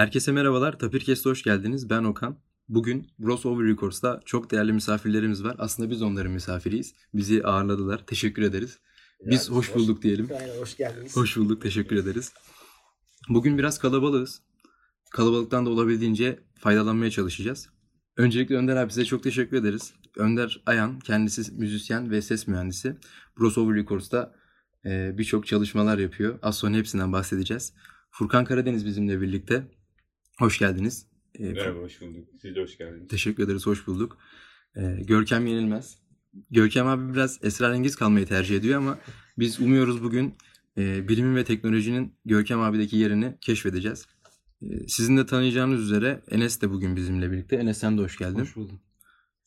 Herkese merhabalar. Tapirkes'te hoş geldiniz. Ben Okan. Bugün Crossover Records'ta çok değerli misafirlerimiz var. Aslında biz onların misafiriyiz. Bizi ağırladılar. Teşekkür ederiz. Biz Yani hoş bulduk diyelim. Aynen hoş geldiniz. Hoş bulduk. Teşekkür ederiz. Bugün biraz kalabalığız. Kalabalıktan da olabildiğince faydalanmaya çalışacağız. Öncelikle Önder abi size çok teşekkür ederiz. Önder Ayan kendisi müzisyen ve ses mühendisi. Crossover Records'ta e, birçok çalışmalar yapıyor. Az sonra hepsinden bahsedeceğiz. Furkan Karadeniz bizimle birlikte. Hoş geldiniz. E, Merhaba, hoş bulduk. Siz de hoş geldiniz. Teşekkür ederiz, hoş bulduk. Ee, Görkem Yenilmez. Görkem abi biraz esrarengiz kalmayı tercih ediyor ama biz umuyoruz bugün e, bilimin ve teknolojinin Görkem abideki yerini keşfedeceğiz. E, sizin de tanıyacağınız üzere Enes de bugün bizimle birlikte. Enes sen de hoş geldin. Hoş bulduk.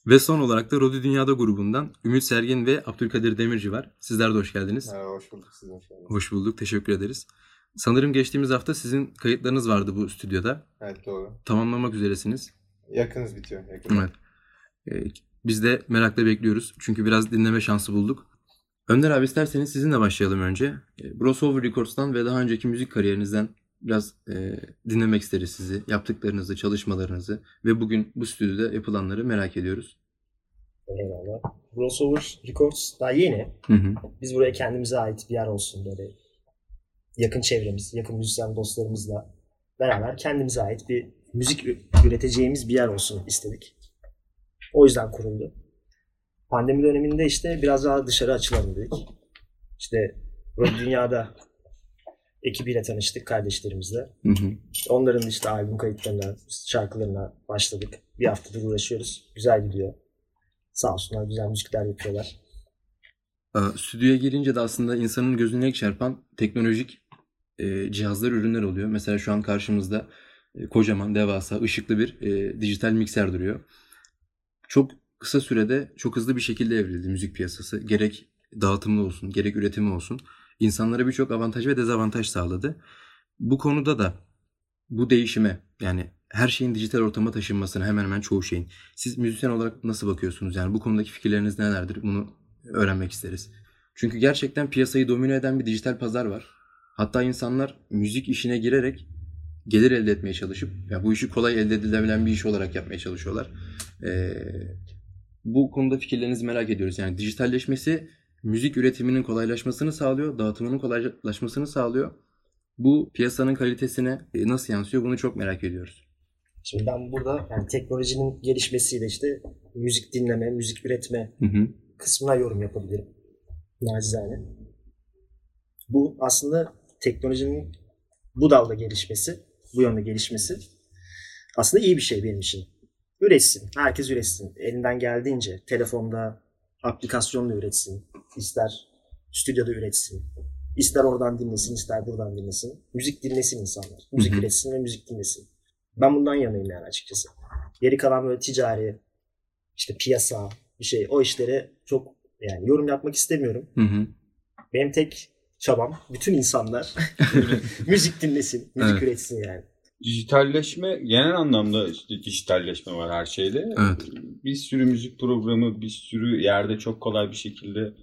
Ve son olarak da Rodi Dünyada grubundan Ümit Sergin ve Abdülkadir Demirci var. Sizler de hoş geldiniz. Merhaba, hoş bulduk. Siz hoş geldiniz. Hoş bulduk, teşekkür ederiz. Sanırım geçtiğimiz hafta sizin kayıtlarınız vardı bu stüdyoda. Evet doğru. Tamamlamak üzeresiniz. Yakınız bitiyor. Yakın. Evet. Ee, biz de merakla bekliyoruz. Çünkü biraz dinleme şansı bulduk. Önder abi isterseniz sizinle başlayalım önce. Ee, Crossover Records'tan ve daha önceki müzik kariyerinizden biraz e, dinlemek isteriz sizi. Yaptıklarınızı, çalışmalarınızı ve bugün bu stüdyoda yapılanları merak ediyoruz. Eyvallah. Crossover Records daha yeni. Hı hı. Biz buraya kendimize ait bir yer olsun böyle. Yakın çevremiz, yakın müzisyen dostlarımızla beraber kendimize ait bir müzik üreteceğimiz bir yer olsun istedik. O yüzden kuruldu. Pandemi döneminde işte biraz daha dışarı açılalım dedik. İşte Dünya'da ekibiyle tanıştık kardeşlerimizle. Hı hı. Onların işte albüm kayıtlarına, şarkılarına başladık. Bir haftadır uğraşıyoruz. Güzel gidiyor. Sağ olsunlar güzel müzikler yapıyorlar. Ee, Stüdyoya gelince de aslında insanın gözüne çarpan teknolojik e, cihazlar, ürünler oluyor. Mesela şu an karşımızda e, kocaman, devasa, ışıklı bir e, dijital mikser duruyor. Çok kısa sürede çok hızlı bir şekilde evrildi müzik piyasası. Gerek dağıtımlı olsun, gerek üretimi olsun. İnsanlara birçok avantaj ve dezavantaj sağladı. Bu konuda da bu değişime yani her şeyin dijital ortama taşınmasına hemen hemen çoğu şeyin. Siz müzisyen olarak nasıl bakıyorsunuz? Yani bu konudaki fikirleriniz nelerdir? Bunu öğrenmek isteriz. Çünkü gerçekten piyasayı domine eden bir dijital pazar var. Hatta insanlar müzik işine girerek gelir elde etmeye çalışıp ya bu işi kolay elde edilebilen bir iş olarak yapmaya çalışıyorlar. Ee, bu konuda fikirlerinizi merak ediyoruz. Yani dijitalleşmesi müzik üretiminin kolaylaşmasını sağlıyor, dağıtımının kolaylaşmasını sağlıyor. Bu piyasanın kalitesine e, nasıl yansıyor bunu çok merak ediyoruz. Şimdi ben burada yani teknolojinin gelişmesiyle işte müzik dinleme, müzik üretme Hı hı. kısmına yorum yapabilirim. Nacizane. Bu aslında teknolojinin bu dalda gelişmesi, bu yönde gelişmesi aslında iyi bir şey benim için. Üretsin. Herkes üretsin. Elinden geldiğince telefonda aplikasyonla üretsin. İster stüdyoda üretsin. İster oradan dinlesin, ister buradan dinlesin. Müzik dinlesin insanlar. Müzik üretsin ve müzik dinlesin. Ben bundan yanayım yani açıkçası. Geri kalan böyle ticari, işte piyasa, bir şey o işlere çok yani yorum yapmak istemiyorum. Hı hı. Benim tek çabam bütün insanlar müzik dinlesin, müzik Evet. üretsin yani. Dijitalleşme, genel anlamda işte dijitalleşme var her şeyde. Evet. Bir sürü müzik programı, bir sürü yerde çok kolay bir şekilde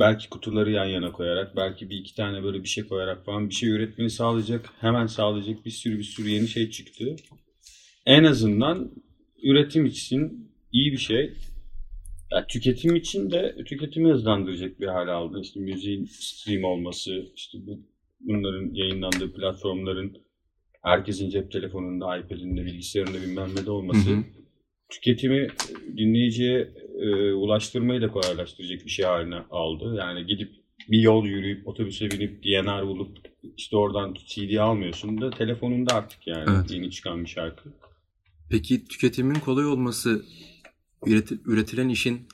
belki kutuları yan yana koyarak, belki bir iki tane böyle bir şey koyarak falan bir şey üretmeni sağlayacak, hemen sağlayacak bir sürü bir sürü yeni şey çıktı. En azından üretim için iyi bir şey. Ya tüketim için de tüketimi hızlandıracak bir hale aldı. İşte müziğin stream olması, işte bu bunların yayınlandığı platformların herkesin cep telefonunda, iPad'inde, bilgisayarında bilmem ne de olması Hı hı. tüketimi dinleyiciye e, ulaştırmayı da kolaylaştıracak bir şey haline aldı. Yani gidip bir yol yürüyüp otobüse binip DNR bulup işte oradan CD almıyorsun da telefonunda artık yani Evet. yeni çıkan bir şarkı. Peki tüketimin kolay olması üretilen işin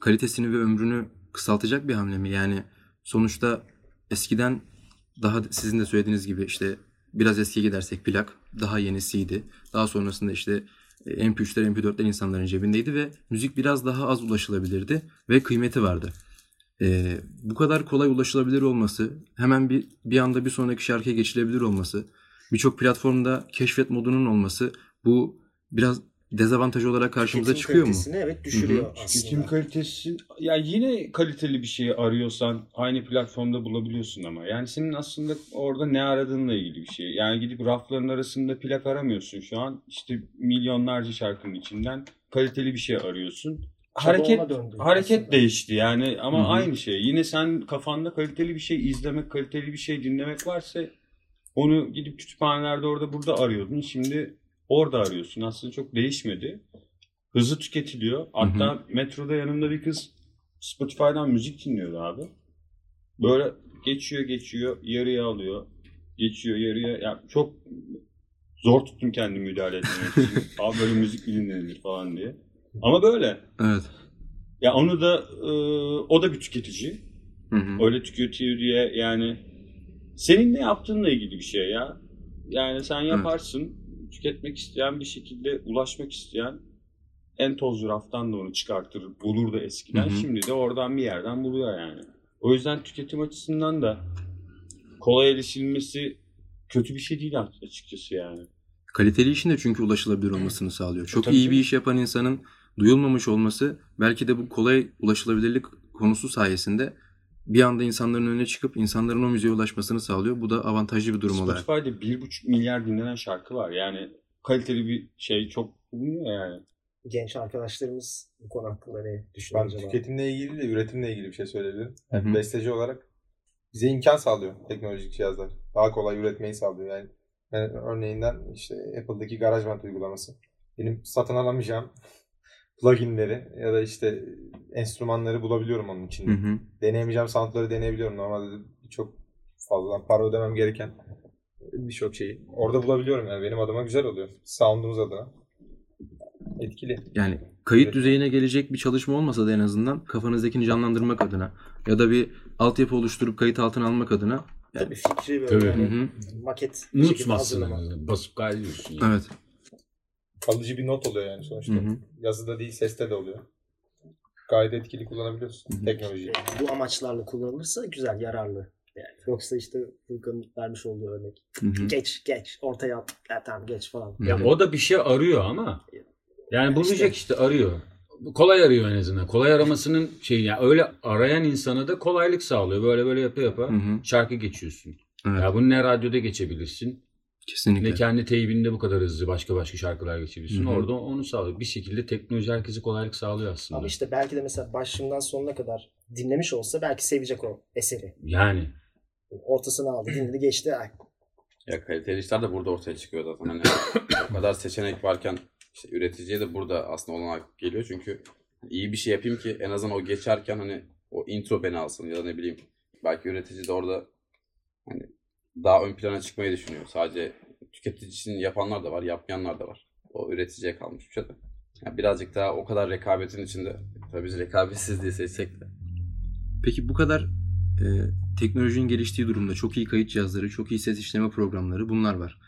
kalitesini ve ömrünü kısaltacak bir hamle mi? Yani sonuçta eskiden daha sizin de söylediğiniz gibi işte biraz eskiye gidersek plak daha yenisiydi. Daha sonrasında işte e, MP3'ler, MP4'ler insanların cebindeydi ve müzik biraz daha az ulaşılabilirdi ve kıymeti vardı. Ee, bu kadar kolay ulaşılabilir olması, hemen bir bir anda bir sonraki şarkıya geçilebilir olması, birçok platformda keşfet modunun olması bu biraz dezavantajı olarak karşımıza Tüketim çıkıyor mu? kalitesini evet düşürüyor Hı hı. aslında. Tüketim kalitesi ya yine kaliteli bir şeyi arıyorsan aynı platformda bulabiliyorsun ama. Yani senin aslında orada ne aradığınla ilgili bir şey. Yani gidip rafların arasında plak aramıyorsun şu an. İşte milyonlarca şarkının içinden kaliteli bir şey arıyorsun. Çaba Hareket hareket aslında. değişti yani ama Hı hı. aynı şey. Yine sen kafanda kaliteli bir şey izlemek, kaliteli bir şey dinlemek varsa onu gidip kütüphanelerde orada burada arıyordun. Şimdi orada arıyorsun. Aslında çok değişmedi. Hızlı tüketiliyor. Hatta metroda yanımda bir kız Spotify'dan müzik dinliyordu abi. Böyle geçiyor geçiyor yarıya alıyor. Geçiyor yarıya. Ya çok zor tuttum kendimi müdahale için. abi böyle müzik mi dinlenir falan diye. Ama böyle. Evet. Ya onu da e, o da bir tüketici. Hı hı. Öyle tüketiyor diye yani senin ne yaptığınla ilgili bir şey ya. Yani sen yaparsın. Tüketmek isteyen bir şekilde ulaşmak isteyen en tozlu raftan da onu çıkartır. Bulur da eskiden. Hı hı. Şimdi de oradan bir yerden buluyor yani. O yüzden tüketim açısından da kolay erişilmesi kötü bir şey değil açıkçası yani. Kaliteli işin de çünkü ulaşılabilir olmasını sağlıyor. Çok Tabii iyi bir iş yapan insanın duyulmamış olması belki de bu kolay ulaşılabilirlik konusu sayesinde bir anda insanların önüne çıkıp insanların o müziğe ulaşmasını sağlıyor. Bu da avantajlı bir durum olarak. Spotify'da 1,5 milyar dinlenen şarkı var. Yani kaliteli bir şey çok bulunuyor yani. Genç arkadaşlarımız bu konu hakkında ne Ben düşünüyor acaba? tüketimle ilgili de üretimle ilgili bir şey söyleyebilirim. Yani besteci olarak bize imkan sağlıyor teknolojik cihazlar. Daha kolay üretmeyi sağlıyor. Yani, yani örneğinden işte Apple'daki GarageBand uygulaması. Benim satın alamayacağım pluginleri ya da işte enstrümanları bulabiliyorum onun içinde. Hı hı. Deneyemeyeceğim soundları deneyebiliyorum. Normalde de çok fazladan para ödemem gereken birçok şeyi orada bulabiliyorum yani benim adıma güzel oluyor. Sound'umuz adına. Etkili. Yani kayıt Evet. düzeyine gelecek bir çalışma olmasa da en azından kafanızdakini canlandırmak adına ya da bir altyapı oluşturup kayıt altına almak adına. Tabii fikri böyle Tabii. yani Hı hı. maket Unutmazsın. yani. Basıp kaydediyorsun. Yani. Evet. Kalıcı bir not oluyor yani sonuçta. Hı hı. Yazıda değil seste de oluyor. Gayet etkili kullanabiliyorsun Hı hı. teknolojiyi. Evet, bu amaçlarla kullanılırsa güzel, yararlı. Yani. Yoksa işte Furkan'ın vermiş olduğu örnek. Hı hı. Geç, geç, ortaya at, ya tamam geç falan. Hı. Ya o da bir şey arıyor ama yani bulacak İşte. işte, arıyor. Kolay arıyor en azından. Kolay aramasının şeyi yani öyle arayan insana da kolaylık sağlıyor. Böyle böyle yapa yapa Hı hı. şarkı geçiyorsun. Evet. Ya bunu ne radyoda geçebilirsin Kesinlikle. ne kendi teybinde bu kadar hızlı başka başka şarkılar geçebilirsin. Hı hı. Orada onu sağlıyor. Bir şekilde teknoloji herkese kolaylık sağlıyor aslında. Ama işte belki de mesela başından sonuna kadar dinlemiş olsa belki sevecek o eseri. Yani Ortasını aldı, dinledi, geçti. Ya kaliteli işler de burada ortaya çıkıyor zaten. Hani o kadar seçenek varken işte üreticiye de burada aslında olanak geliyor. Çünkü iyi bir şey yapayım ki en azından o geçerken hani o intro beni alsın ya da ne bileyim belki üretici de orada hani daha ön plana çıkmayı düşünüyor. Sadece tüketici için yapanlar da var, yapmayanlar da var. O üreticiye kalmış bir şey de. Yani birazcık daha o kadar rekabetin içinde tabii biz rekabetsiz diye seçsek de Peki bu kadar e, teknolojinin geliştiği durumda çok iyi kayıt cihazları, çok iyi ses işleme programları bunlar var.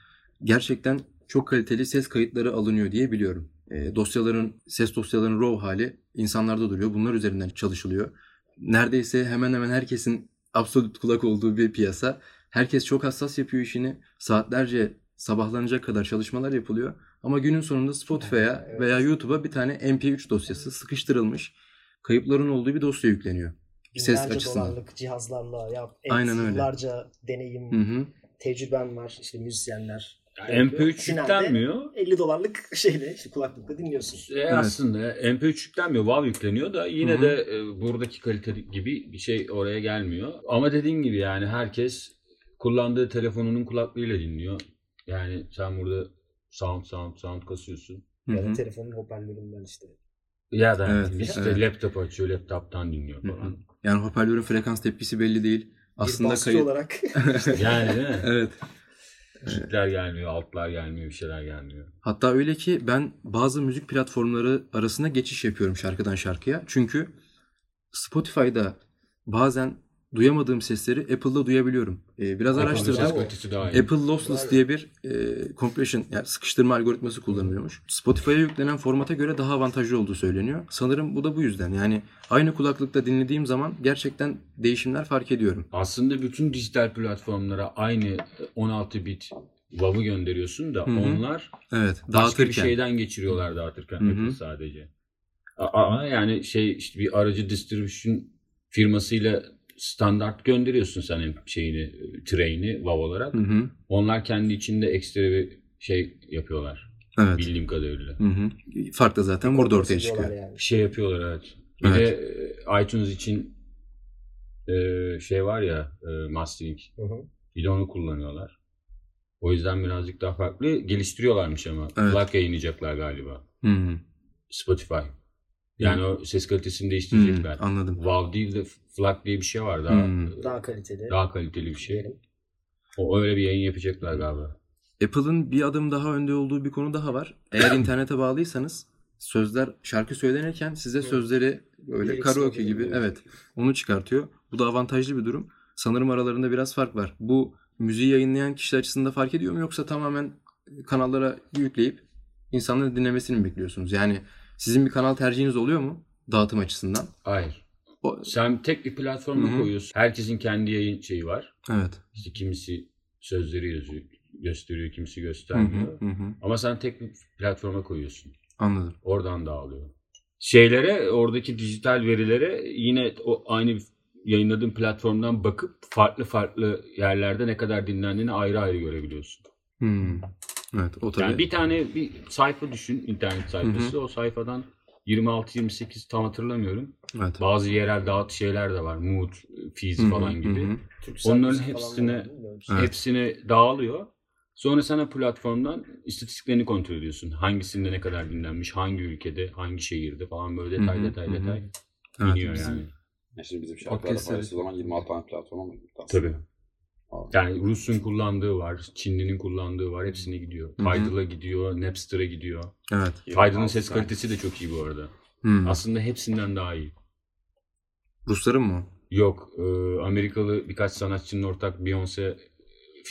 Gerçekten çok kaliteli ses kayıtları alınıyor diye biliyorum. E, dosyaların, ses dosyalarının raw hali insanlarda duruyor. Bunlar üzerinden çalışılıyor. Neredeyse hemen hemen herkesin absolut kulak olduğu bir piyasa. Herkes çok hassas yapıyor işini. Saatlerce sabahlanacak kadar çalışmalar yapılıyor. Ama günün sonunda Spotify'a Evet. veya YouTube'a bir tane MP3 dosyası sıkıştırılmış kayıpların olduğu bir dosya yükleniyor. Ses binlerce açısından. dolarlık cihazlarla ya evet, Aynen öyle. yıllarca deneyim, Hı hı. tecrüben var. işte müzisyenler. ya MP3 Finalde yüklenmiyor. 50 dolarlık şeyle işte kulaklıkla dinliyorsun. E aslında MP3 yüklenmiyor. WAV yükleniyor da yine Hı hı. de e, buradaki kalite gibi bir şey oraya gelmiyor. Ama dediğin gibi yani herkes kullandığı telefonunun kulaklığıyla dinliyor. Yani sen burada sound sound sound kasıyorsun. Ya da telefonun hoparlöründen işte. Ya da Evet, işte evet. laptop açıyor, laptoptan dinliyor falan. Yani hoparlörün frekans tepkisi belli değil. bir Aslında basçı kayıt. olarak Yani değil mi? evet. Kitler gelmiyor, altlar gelmiyor, bir şeyler gelmiyor. Hatta öyle ki ben bazı müzik platformları arasında geçiş yapıyorum şarkıdan şarkıya. Çünkü Spotify'da bazen duyamadığım sesleri Apple'da duyabiliyorum. Ee, biraz Apple'da araştırdım. Apple Lossless diye bir e, compression yani sıkıştırma algoritması kullanılıyormuş. Spotify'a yüklenen formata göre daha avantajlı olduğu söyleniyor. Sanırım bu da bu yüzden. Yani aynı kulaklıkta dinlediğim zaman gerçekten değişimler fark ediyorum. Aslında bütün dijital platformlara aynı 16 bit WAV'ı gönderiyorsun da Hı hı. onlar Evet. başka bir Dağıtırken. şeyden geçiriyorlar dağıtırken Hı hı. Apple sadece. Ama yani şey işte bir aracı distribution firmasıyla standart gönderiyorsun senin şeyini, train'i WAV olarak. Hı hı. Onlar kendi içinde ekstra bir şey yapıyorlar. Evet. Bildiğim kadarıyla. Hı hı. Fark da zaten burada ortaya çıkıyor. Yani. Bir şey yapıyorlar evet. Bir Evet. de e, iTunes için e, şey var ya e, mastering. Hı hı. Bir de onu kullanıyorlar. O yüzden birazcık daha farklı. Geliştiriyorlarmış ama. Evet. Plug yayınlayacaklar galiba. Hı hı. Spotify. Yani o ses kalitesini değiştirecekler. Hı, anladım. WAV değil de FLAC diye bir şey var daha. Hmm. Daha kaliteli. Daha kaliteli bir şey. O öyle bir yayın yapacaklar galiba. Apple'ın bir adım daha önde olduğu bir konu daha var. Eğer internete bağlıysanız sözler şarkı söylenirken size sözleri böyle karaoke gibi evet. evet onu çıkartıyor. Bu da avantajlı bir durum. Sanırım aralarında biraz fark var. Bu müziği yayınlayan kişi açısından fark ediyor mu yoksa tamamen kanallara yükleyip insanların dinlemesini mi bekliyorsunuz? Yani sizin bir kanal tercihiniz oluyor mu dağıtım açısından? Hayır. O, Sen tek bir platforma Hı hı. koyuyorsun. Herkesin kendi yayın şeyi var. evet. İşte kimisi sözleri yazıyor, gösteriyor, kimisi göstermiyor. hı hı. Ama sen tek bir platforma koyuyorsun. Anladım. Oradan dağılıyor. Şeylere, oradaki dijital verilere yine o aynı yayınladığın platformdan bakıp farklı farklı yerlerde ne kadar dinlendiğini ayrı ayrı görebiliyorsun. Hmm. Evet o tabii. Yani bir tane bir sayfa düşün, internet sayfası. O sayfadan 26-28 tam hatırlamıyorum. evet. Bazı yerel dağıt şeyler de var. Mood, Fizz Hı hı, falan gibi. hı hı. Türksel Onların hepsine-. Evet. Hepsini dağılıyor. Sonra sana platformdan istatistiklerini kontrol ediyorsun. Hangisinde ne kadar dinlenmiş, hangi ülkede, hangi şehirde falan böyle detay Hı hı, detay detay Evet. iniyor bizim- yani. Yani şimdi bizim şarkılarda Podcast'leri- paylaştığı zaman 26 tane platforma mı? Tabii. Yani Rus'un kullandığı var, Çinli'nin kullandığı var. Hepsine gidiyor. Tidal'a gidiyor, Napster'a gidiyor. Evet. Tidal'ın 26 ses kalitesi de çok iyi bu arada. Hmm. Aslında hepsinden daha iyi. Rusların mı? Yok, e, Amerikalı birkaç sanatçının ortak Beyoncé,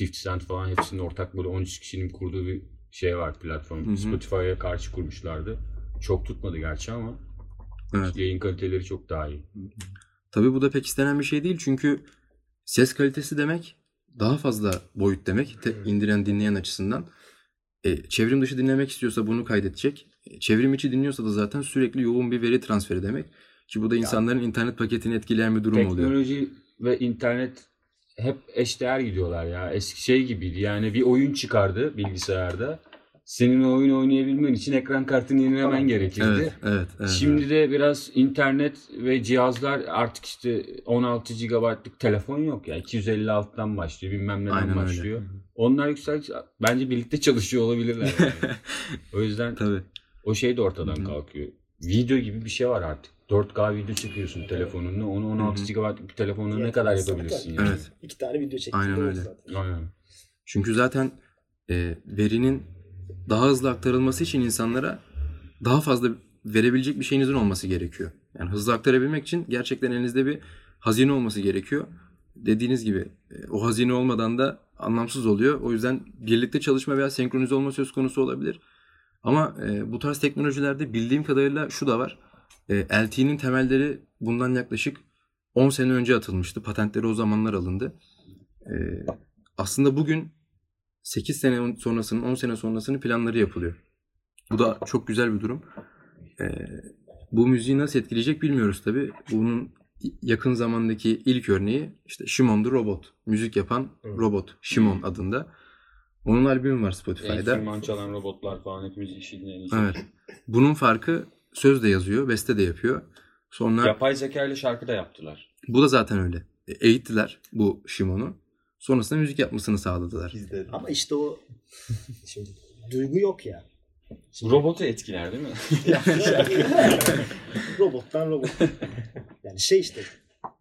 50 Cent falan hepsinin ortak böyle 13 kişinin kurduğu bir şey var platform. Hı hı. Spotify'a karşı kurmuşlardı. Çok tutmadı gerçi ama Evet. yayın kaliteleri çok daha iyi. Tabii bu da pek istenen bir şey değil çünkü ses kalitesi demek daha fazla boyut demek te- indiren dinleyen açısından. E, çevrim dışı dinlemek istiyorsa bunu kaydedecek. E, çevrim içi dinliyorsa da zaten sürekli yoğun bir veri transferi demek. Ki bu da insanların internet paketini etkileyen bir durum oluyor. Teknoloji ve internet hep eşdeğer gidiyorlar ya. Eski şey gibiydi yani bir oyun çıkardı bilgisayarda. Senin o oyunu oynayabilmen için ekran kartını yenilemen Tamam. gerekirdi. Evet, evet, evet. Şimdi de biraz internet ve cihazlar artık işte 16 GB'lık telefon yok ya. 256'dan başlıyor bilmem neden Aynen öyle. başlıyor. Onlar yükseldikçe bence birlikte çalışıyor olabilirler yani. o yüzden Tabii. o şey de ortadan Hı hı. kalkıyor. Video gibi bir şey var artık. 4K video çekiyorsun telefonunla. Onu 16 GB'lık bir telefonla ne Evet, kadar yapabilirsin yani. Evet. İki tane video çektik. Aynen öyle. zaten. Aynen. Çünkü zaten e, verinin daha hızlı aktarılması için insanlara daha fazla verebilecek bir şeyinizin olması gerekiyor. Yani hızlı aktarabilmek için gerçekten elinizde bir hazine olması gerekiyor. Dediğiniz gibi e, o hazine olmadan da anlamsız oluyor. O yüzden birlikte çalışma veya senkronize olma söz konusu olabilir. Ama e, bu tarz teknolojilerde bildiğim kadarıyla şu da var. E, LTE'nin temelleri bundan yaklaşık 10 sene önce atılmıştı. Patentleri o zamanlar alındı. E, aslında bugün 8 sene sonrasının 10 sene sonrasının planları yapılıyor. Bu da çok güzel bir durum. Ee, bu müziği nasıl etkileyecek bilmiyoruz tabi. Bunun yakın zamandaki ilk örneği işte Shimon the Robot. Müzik yapan Evet. robot. Shimon adında. Onun albümü var Spotify'da. Enstrüman çalan robotlar falan hepimiz işi dinleyecek. Evet. Bunun farkı söz de yazıyor, beste de yapıyor. Sonra Yapay zeka ile şarkı da yaptılar. bu da zaten öyle. E, Eğittiler bu Shimon'u. Sonrasında müzik yapmasını sağladılar. De. Ama işte o şimdi duygu yok ya. Şimdi- Robotu etkiler değil mi? Robottan robot. Yani şey işte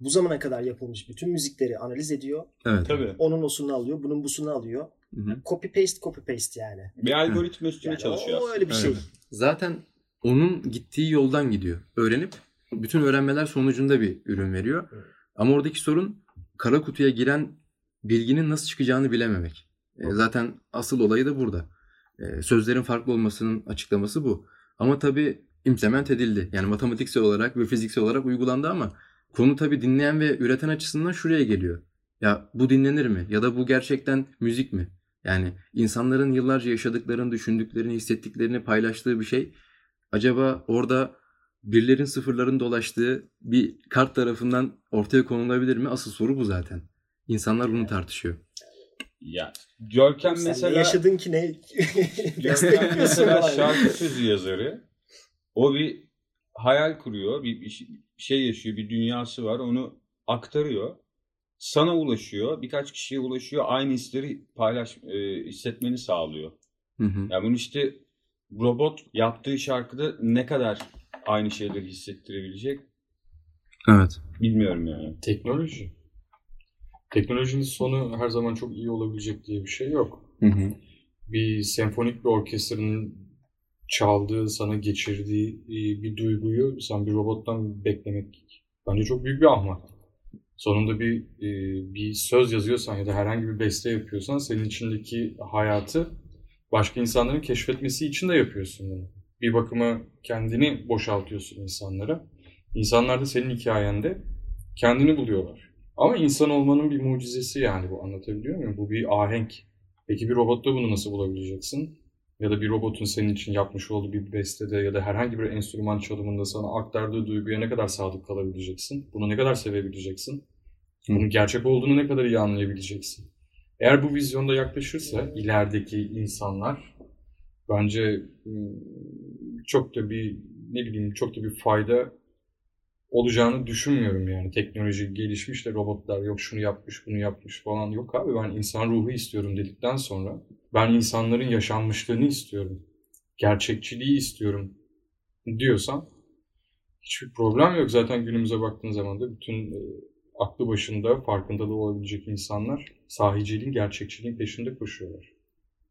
bu zamana kadar yapılmış bütün müzikleri analiz ediyor. Evet. Tabii. Onun osunu alıyor, bunun busunu alıyor. Hı hı. Copy paste copy paste yani. Bir algoritma üstüne yani çalışıyor. o öyle bir şey. Evet. Zaten onun gittiği yoldan gidiyor. Öğrenip bütün öğrenmeler sonucunda bir ürün veriyor. Evet. Ama oradaki sorun kara kutuya giren bilginin nasıl çıkacağını bilememek. E, zaten asıl olayı da burada. E, sözlerin farklı olmasının açıklaması bu. Ama tabii implement edildi. Yani matematiksel olarak ve fiziksel olarak uygulandı ama konu tabii dinleyen ve üreten açısından şuraya geliyor. Ya bu dinlenir mi? Ya da bu gerçekten müzik mi? Yani insanların yıllarca yaşadıklarını, düşündüklerini, hissettiklerini paylaştığı bir şey. Acaba orada birlerin sıfırların dolaştığı bir kart tarafından ortaya konulabilir mi? Asıl soru bu zaten. İnsanlar bunu tartışıyor. Ya Görkem Sen mesela yaşadın ki ne Görkem mesela şarkı sözü yazarı. O bir hayal kuruyor, bir, şey- bir şey yaşıyor, bir dünyası var. Onu aktarıyor. Sana ulaşıyor, birkaç kişiye ulaşıyor. Aynı hisleri paylaş, e, hissetmeni sağlıyor. Hı hı. Yani bunu işte robot yaptığı şarkıda ne kadar aynı şeyleri hissettirebilecek Evet. bilmiyorum yani. Teknoloji. Teknolojinin sonu her zaman çok iyi olabilecek diye bir şey yok. Hı hı. Bir senfonik bir orkestranın çaldığı, sana geçirdiği e, bir duyguyu sen bir robottan beklemek bence çok büyük bir ahmak. Sonunda bir e, bir söz yazıyorsan ya da herhangi bir beste yapıyorsan senin içindeki hayatı başka insanların keşfetmesi için de yapıyorsun bunu. Bir bakıma kendini boşaltıyorsun insanlara. İnsanlar da senin hikayende kendini buluyorlar. Ama insan olmanın bir mucizesi yani bu anlatabiliyor muyum? Bu bir ahenk. Peki bir robotta bunu nasıl bulabileceksin? Ya da bir robotun senin için yapmış olduğu bir bestede ya da herhangi bir enstrüman çalımında sana aktardığı duyguya ne kadar sadık kalabileceksin? Bunu ne kadar sevebileceksin? Bunun gerçek olduğunu ne kadar iyi anlayabileceksin? Eğer bu vizyonda yaklaşırsa ilerideki insanlar bence hmm, çok da bir ne bileyim çok da bir fayda olacağını düşünmüyorum yani. Teknoloji gelişmiş de robotlar yok şunu yapmış bunu yapmış falan yok abi. Ben insan ruhu istiyorum dedikten sonra ben insanların yaşanmışlığını istiyorum. Gerçekçiliği istiyorum diyorsan hiçbir problem yok. Zaten günümüze baktığın zaman da bütün e, aklı başında farkındalığı olabilecek insanlar sahiciliğin, gerçekçiliğin peşinde koşuyorlar.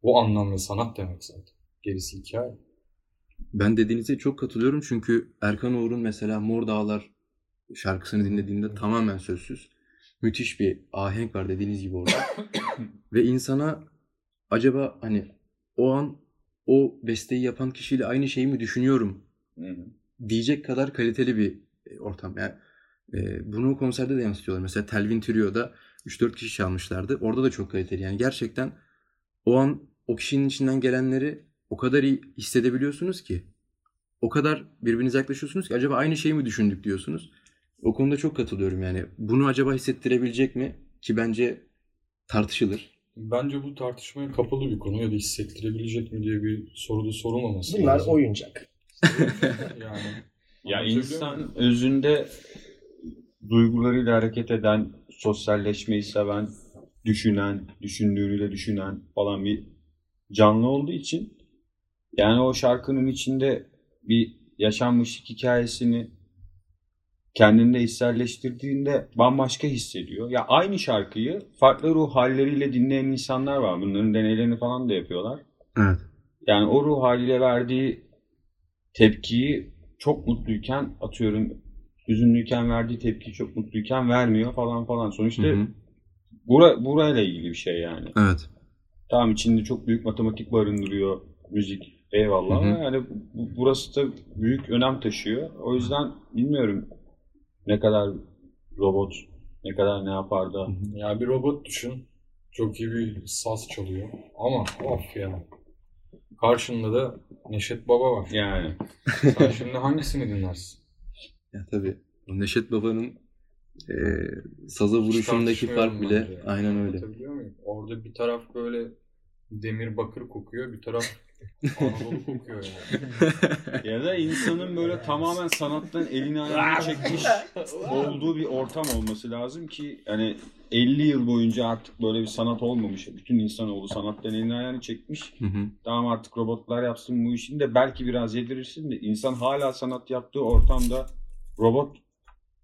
Bu anlam ve sanat demek zaten. Gerisi hikaye. Ben dediğinize çok katılıyorum çünkü Erkan Oğur'un mesela Mor Dağlar şarkısını dinlediğimde tamamen sözsüz. Müthiş bir ahenk var dediğiniz gibi orada. Ve insana acaba hani o an o besteyi yapan kişiyle aynı şeyi mi düşünüyorum Hı hı. diyecek kadar kaliteli bir e, ortam. Yani e, bunu konserde de yansıtıyorlar. Mesela Telvin Trio'da 3-4 kişi çalmışlardı. Orada da çok kaliteli. Yani gerçekten o an o kişinin içinden gelenleri o kadar iyi hissedebiliyorsunuz ki. O kadar birbirinize yaklaşıyorsunuz ki acaba aynı şeyi mi düşündük diyorsunuz. O konuda çok katılıyorum yani. Bunu acaba hissettirebilecek mi? Ki bence tartışılır. Bence bu tartışmaya kapalı bir konu ya da hissettirebilecek mi diye bir soruda sorulmaması Bunlar lazım. oyuncak. Yani Ya insan özünde duygularıyla hareket eden, sosyalleşmeyi seven, düşünen, düşündüğüyle düşünen falan bir canlı olduğu için yani o şarkının içinde bir yaşanmışlık hikayesini kendinde hisselleştirdiğinde bambaşka hissediyor. Ya aynı şarkıyı farklı ruh halleriyle dinleyen insanlar var. Bunların deneylerini falan da yapıyorlar. Evet. Yani o ruh haliyle verdiği tepkiyi çok mutluyken atıyorum hüzünlüyken verdiği tepkiyi çok mutluyken vermiyor falan falan. Sonuçta Hı hı. bura, burayla ilgili bir şey yani. Evet. Tamam içinde çok büyük matematik barındırıyor müzik. Eyvallah Hı hı. ama yani bu- burası da büyük önem taşıyor. O yüzden bilmiyorum ne kadar robot ne kadar ne yapar da. ya bir robot düşün. Çok iyi bir saz çalıyor. Ama of ya. Karşında da Neşet Baba var. Yani Sen şimdi hangisini dinlersin? Ya tabii. Neşet Baba'nın e, saza vuruşundaki fark bile aynen öyle. Orada bir taraf böyle demir bakır kokuyor, bir taraf Anadolu kokuyor yani. ya da insanın böyle tamamen sanattan elini ayağını çekmiş olduğu bir ortam olması lazım ki hani 50 yıl boyunca artık böyle bir sanat olmamış. Bütün insanoğlu sanattan elini ayağını çekmiş. Hı hı. Tamam artık robotlar yapsın bu işini de belki biraz yedirirsin de insan hala sanat yaptığı ortamda robot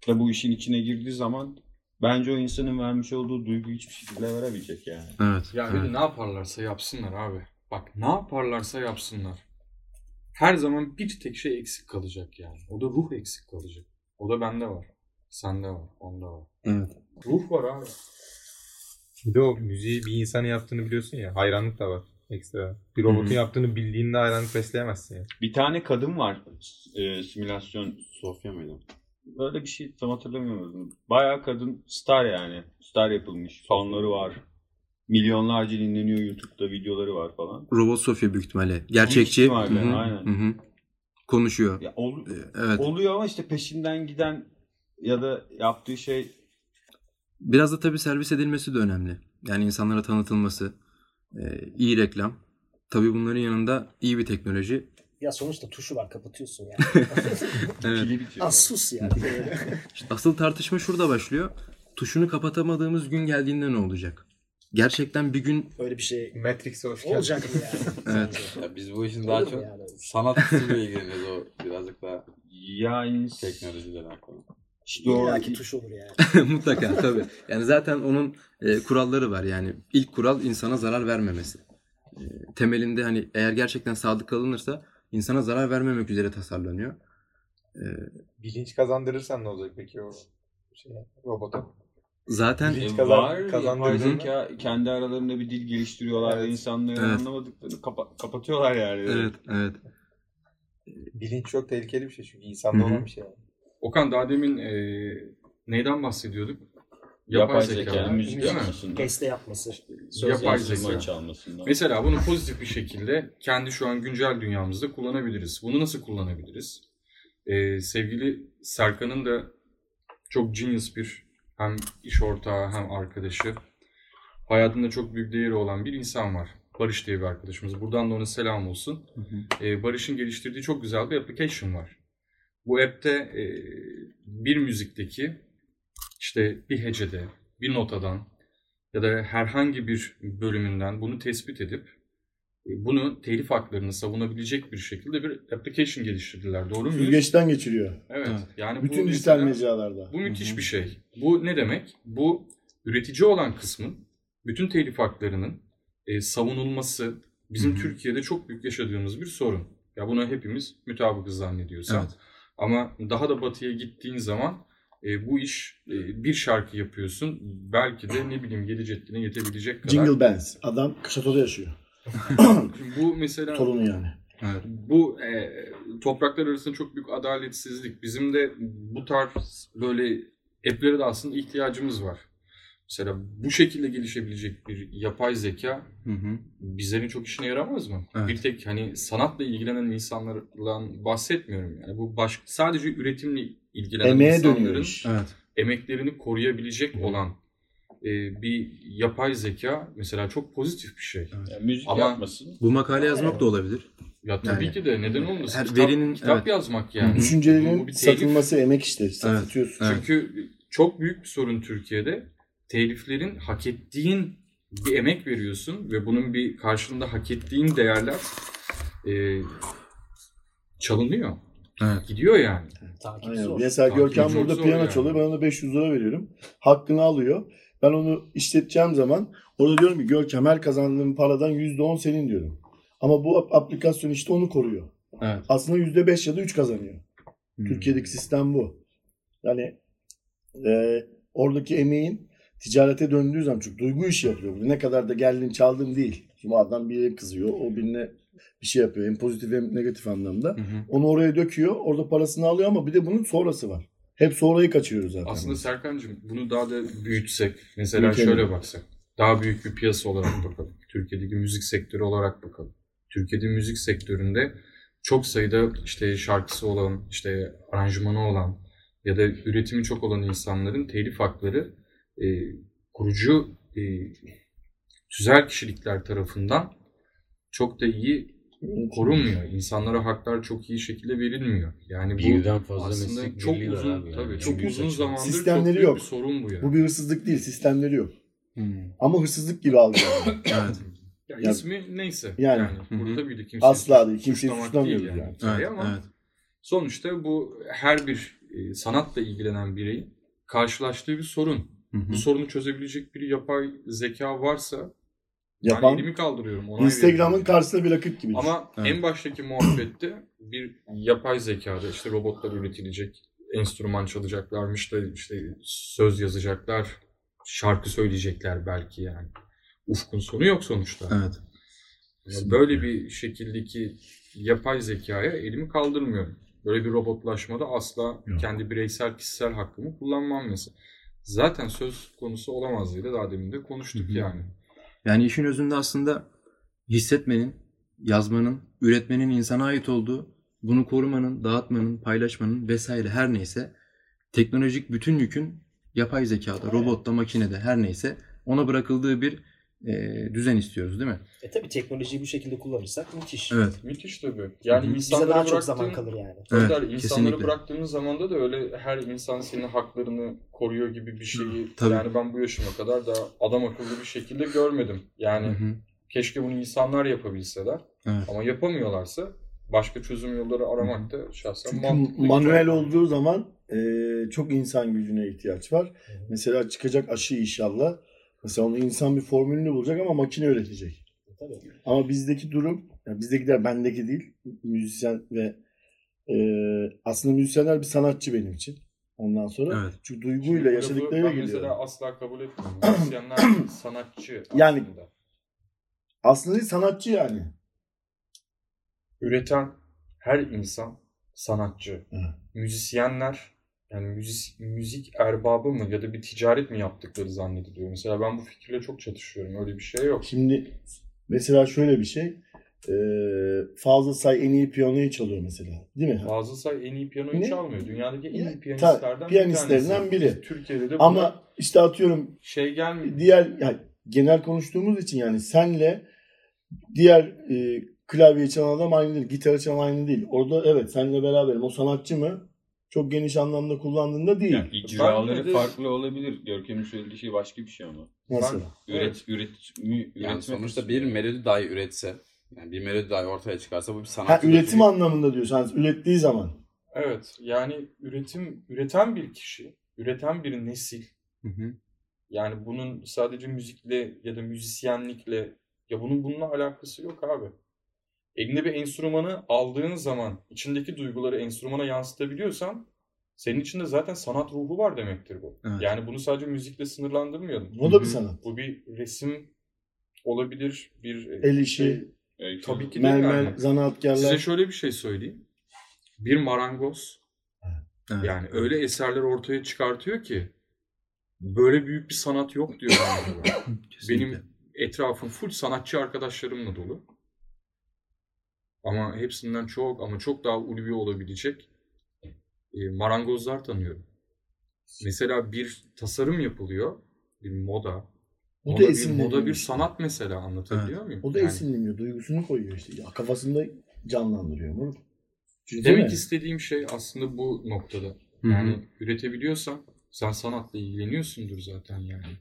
da bu işin içine girdiği zaman bence o insanın vermiş olduğu duyguyu hiçbir şekilde veremeyecek yani. Evet. Ya bir evet. de ne yaparlarsa yapsınlar abi. Bak ne yaparlarsa yapsınlar. Her zaman bir tek şey eksik kalacak yani. O da ruh eksik kalacak. O da bende var. Sende var. Onda var. Evet. Ruh var abi. Bir de o müziği bir insanın yaptığını biliyorsun ya. Hayranlık da var. Ekstra. Bir robotun Hı hı. yaptığını bildiğinde hayranlık besleyemezsin ya. Bir tane kadın var e, simülasyon Sofya mıydı? Böyle bir şey tam hatırlamıyorum. Bayağı kadın star yani. Star yapılmış. Fanları var. Milyonlarca dinleniyor YouTube'da videoları var falan. Robot Sofya büyük ihtimalle. Gerçekçi. ihtimalle, Hı hı, aynen. hı hı. Konuşuyor. Ya ol- Ee, Evet. oluyor ama işte peşinden giden ya da yaptığı şey Biraz da tabii servis edilmesi de önemli. Yani insanlara tanıtılması, e, iyi reklam. Tabii bunların yanında iyi bir teknoloji. Ya sonuçta tuşu var kapatıyorsun yani. Evet. Az sus yani. İşte asıl tartışma şurada başlıyor. Tuşunu kapatamadığımız gün geldiğinde ne olacak? Gerçekten bir gün Öyle bir şey Matrix'e hoş geldin. olacak mı yani? Evet. Ya biz bu işin daha Olur çok yani? sanat kısmıyla ilgileniyoruz o birazcık daha Yani teknolojiyle alakalı. işte o İlla ki tuş olur yani. Mutlaka tabii. Yani zaten onun e, kuralları var. Yani ilk kural insana zarar vermemesi. E, temelinde hani eğer gerçekten sadık kalınırsa insana zarar vermemek üzere tasarlanıyor. E, Bilinç kazandırırsan ne olacak peki o şey, robota? zaten Bilinç E, kazan- var yapay zeka kendi aralarında bir dil geliştiriyorlar ve Evet. insanların Evet. anlamadıklarını kapa- kapatıyorlar yani. evet evet. Bilinç çok tehlikeli bir şey çünkü insanda Hı hı. olan bir şey. Yani. Okan daha demin e, neyden bahsediyorduk? Yapay zeka, zekanın müzik değil mi? yapmasından, Beste yapması. söz Yapay zeka. çalmasından. Mesela bunu pozitif bir şekilde kendi şu an güncel dünyamızda kullanabiliriz. Bunu nasıl kullanabiliriz? Ee, sevgili Serkan'ın da çok genius bir hem iş ortağı hem arkadaşı. Hayatında çok büyük değeri olan bir insan var. Barış diye bir arkadaşımız. Buradan da ona selam olsun. Hı hı. Ee, Barış'ın geliştirdiği çok güzel bir application var. Bu app'te e, bir müzikteki işte bir hecede, bir notadan ya da herhangi bir bölümünden bunu tespit edip e, bunu telif haklarını savunabilecek bir şekilde bir application geliştirdiler. Doğru mu? Süzgeçten geçiriyor. Evet. Evet. Yani Bütün bu dijital mecralarda. bu müthiş Hı hı. bir şey. Bu ne demek? Bu üretici olan kısmın bütün telif haklarının e, savunulması bizim Hı hı. Türkiye'de çok büyük yaşadığımız bir sorun. Ya buna hepimiz mutabıkız zannediyorsak. Evet. Ama daha da batıya gittiğin zaman e, bu iş e, bir şarkı yapıyorsun. Belki de ne bileyim 7 ceddine yetebilecek kadar. Jingle Bells. Adam şatoda yaşıyor. Bu mesela Torunu yani. Evet. bu e, topraklar arasında çok büyük adaletsizlik. Bizim de bu tarz böyle app'lere de aslında ihtiyacımız var. Mesela bu şekilde gelişebilecek bir yapay zeka Hı hı. bizlerin çok işine yaramaz mı? Evet. Bir tek hani sanatla ilgilenen insanlarla bahsetmiyorum yani. Bu baş, sadece üretimle ilgilenen Emeğe insanların. Evet. emeklerini koruyabilecek olan e, bir yapay zeka mesela çok pozitif bir şey. Yani müzik Ama- yapmasın. Bu makale yazmak da olabilir. Ya tabii Yani- ki de neden olmasın? Her kitap, verinin- kitap evet. yazmak yani. Bu Düşüncelerin bir telif. satılması emek işte. Satıyorsun. Evet. Çünkü çok büyük bir sorun Türkiye'de. Teliflerin hak ettiğin bir emek veriyorsun ve bunun bir karşılığında hak ettiğin değerler e, çalınıyor. Evet. Gidiyor yani. Takip Aynen. zor. Mesela Takip Görkem çok burada zor piyano yani. çalıyor. Ben ona 500 lira veriyorum. Hakkını alıyor. Ben onu işleteceğim zaman orada diyorum ki Görkem her kazandığım paradan %10 senin diyorum. Ama bu ap- aplikasyon işte onu koruyor. Evet. Aslında %5 ya da 3 kazanıyor. Hmm. Türkiye'deki sistem bu. Yani e, oradaki emeğin ticarete döndüğü zaman çünkü duygu işi yapıyor. Ne kadar da geldin çaldın değil. Şimdi adam birine kızıyor. O birine bir şey yapıyor. Hem pozitif hem negatif anlamda. Hı hı. Onu oraya döküyor. Orada parasını alıyor ama bir de bunun sonrası var. Hep sonrayı kaçırıyoruz zaten. Aslında Serkan'cığım bunu daha da büyütsek. Mesela Büyütelim. şöyle baksak. Daha büyük bir piyasa olarak bakalım. Türkiye'deki müzik sektörü olarak bakalım. Türkiye'de müzik sektöründe çok sayıda işte şarkısı olan, işte aranjmanı olan ya da üretimi çok olan insanların telif hakları e, kurucu e, tüzel kişilikler tarafından çok da iyi korunmuyor. İnsanlara haklar çok iyi şekilde verilmiyor. Yani bu Birden fazla aslında meslek çok uzun, abi yani. tabii çok büyük uzun saçma. zamandır Sistemleri çok büyük yok. bir sorun bu yani. Bu bir hırsızlık değil. Sistemleri yok. Hmm. Ama hırsızlık gibi algılıyor. Evet. Ya Ya- ismi neyse. Yani. Yani, Hı burada tabii de kimseyi Asla değil. Kimseyi suçlamıyoruz değil yani. hikaye Evet. ama evet. sonuçta bu her bir e, sanatla ilgilenen bireyin karşılaştığı bir sorun. Hı hı. Bu sorunu çözebilecek bir yapay zeka varsa Yapan elimi kaldırıyorum. Instagram'ın karşısında bir rakip gibi. Ama Evet. en baştaki muhabbette bir yapay zekada işte robotlar üretilecek, enstrüman çalacaklarmış da işte söz yazacaklar, şarkı söyleyecekler belki yani. Ufkun sonu yok sonuçta. Evet. Yani Böyle bir şekildeki yapay zekaya elimi kaldırmıyorum. Böyle bir robotlaşmada asla Yok. kendi bireysel kişisel hakkımı kullanmam mesela. Zaten söz konusu olamaz diye daha demin de konuştuk Hı hı. yani. Yani işin özünde aslında hissetmenin, yazmanın, üretmenin insana ait olduğu, bunu korumanın, dağıtmanın, paylaşmanın vesaire her neyse teknolojik bütün yükün yapay zekada, robotta, makinede her neyse ona bırakıldığı bir e, düzen istiyoruz değil mi? E tabii teknolojiyi bu şekilde kullanırsak müthiş. Evet. Müthiş tabii. Yani Hı hı. Bize insanlara daha çok bıraktığın, zaman kalır yani. Evet, insanlara kesinlikle. bıraktığınız zamanda da öyle her insan senin haklarını koruyor gibi bir şeyi Tabii. yani ben bu yaşıma kadar da adam akıllı bir şekilde görmedim. Yani Hı hı. keşke bunu insanlar yapabilseler Evet. ama yapamıyorlarsa başka çözüm yolları aramak da şahsen Çünkü mantıklı. manuel olduğu zaman e, çok insan gücüne ihtiyaç var. Mesela çıkacak aşı inşallah. Mesela onu insan bir formülünü bulacak ama makine üretecek. Tabii. Ama bizdeki durum, yani bizdeki de bendeki değil, müzisyen ve e, aslında müzisyenler bir sanatçı benim için. Ondan sonra Evet. çünkü Şimdi duyguyla lafı yaşadıklarıyla geliyor. mesela asla kabul etmiyorum. Müzisyenler sanatçı Yani- aslında. Aslında sanatçı yani. Üreten her insan sanatçı. Evet. Müzisyenler yani müzik, müzik erbabı mı ya da bir ticaret mi yaptıkları zannediliyor. Mesela ben bu fikirle çok çatışıyorum. Öyle bir şey yok. Şimdi mesela şöyle bir şey. E, Fazıl Say en iyi piyanoyu çalıyor mesela. Değil mi? Fazıl Say en iyi piyanoyu Ne? çalmıyor. Dünyadaki en iyi piyanistlerden, piyanistlerinden bir biri. Türkiye'de de buna Ama işte atıyorum şey gelmiyor. diğer yani genel konuştuğumuz için yani senle diğer e, klavye çalan adam aynı değil, gitar çalan aynı değil. Orada evet seninle beraberim. O sanatçı mı? Çok geniş anlamda kullandığında değil. Yani icraları Ben de- farklı olabilir. Görkem'in söylediği şey başka bir şey ama. Mesela. Üret, üret, mü, Yani sonuçta bir melodi dahi üretse, yani bir melodi dahi ortaya çıkarsa bu bir sanat. Ha, üretim anlamında diyorsun. Yani ürettiği zaman. Evet. Yani üretim üreten bir kişi, üreten bir nesil Hı hı. Yani bunun sadece müzikle ya da müzisyenlikle ya bunun bununla alakası yok abi. Eline bir enstrümanı aldığın zaman içindeki duyguları enstrümana yansıtabiliyorsan senin içinde zaten sanat ruhu var demektir bu. Evet. Yani bunu sadece müzikle sınırlandırmayalım. O da bir sanat. Bu bir resim olabilir, bir El işi, Evet, tabii ki de mermer, yani. zanaatkarlar. Size şöyle bir şey söyleyeyim. Bir marangoz Evet. yani öyle eserler ortaya çıkartıyor ki böyle büyük bir sanat yok diyor. Benim etrafım full sanatçı arkadaşlarımla dolu. Ama hepsinden çok ama çok daha ulvi olabilecek e, marangozlar tanıyorum. Mesela bir tasarım yapılıyor, bir moda. O da Moda bir, esinleniyor moda bir sanat mesela anlatabiliyor muyum? O da Yani esinleniyor. Duygusunu koyuyor işte. Ya, kafasında canlandırıyor. mu? Düşünsene. demek istediğim şey aslında bu noktada. Yani üretebiliyorsan sen sanatla ilgileniyorsundur zaten yani.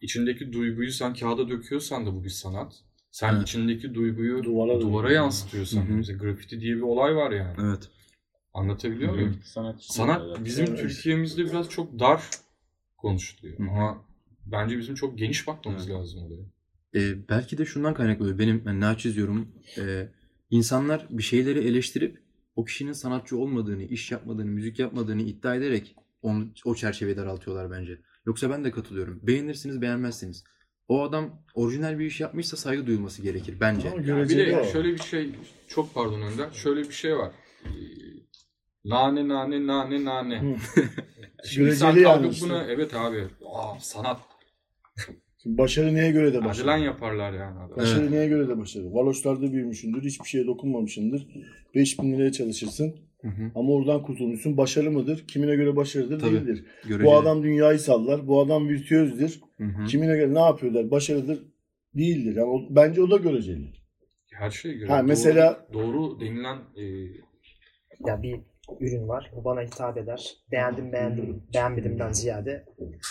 İçindeki duyguyu sen kağıda döküyorsan da bu bir sanat. Sen Evet. içindeki duyguyu Duvara duvara, da- yansıtıyorsan. Hı hı. Mesela grafiti diye bir olay var yani. Evet. Anlatabiliyor Hı hı. muyum? Sanat, Sanat bizim Evet. Türkiye'mizde biraz çok dar konuşuluyor. Hı hı. Ama bence bizim çok geniş bakmamız lazım olaya. Ee, belki de şundan kaynaklı benim yani naçiz yorumum. Ee, insanlar bir şeyleri eleştirip o kişinin sanatçı olmadığını, iş yapmadığını, müzik yapmadığını iddia ederek onu, o çerçeveyi daraltıyorlar bence. Yoksa ben de katılıyorum. Beğenirsiniz, beğenmezsiniz. O adam orijinal bir iş yapmışsa saygı duyulması gerekir bence. Ama Bir de o. şöyle bir şey, çok pardon Önder, şöyle bir şey var. Ee, Nane nane nane nane. Şimdi sen kalkıp işte. buna evet abi aa, sanat Şimdi başarı neye göre de başarı? acilen yaparlar yani adam. Başarı Evet. neye göre de başarı? Valoşlarda büyümüşsündür. Hiçbir şeye dokunmamışsındır. 5000 liraya çalışırsın. Hı hı. Ama oradan kurtulmuşsun. Başarı mıdır? Kimine göre başarıdır Tabii. değildir. Göreceli. Bu adam dünyayı sallar. Bu adam virtüözdür. Hı hı. Kimine göre ne yapıyorlar? Başarıdır değildir. Yani o- bence o da göreceli. Her şeye göre. Ha, doğru, mesela- doğru denilen e, Ya bir ürün var. Bu bana hitap eder. Beğendim beğendim beğenmedimden ziyade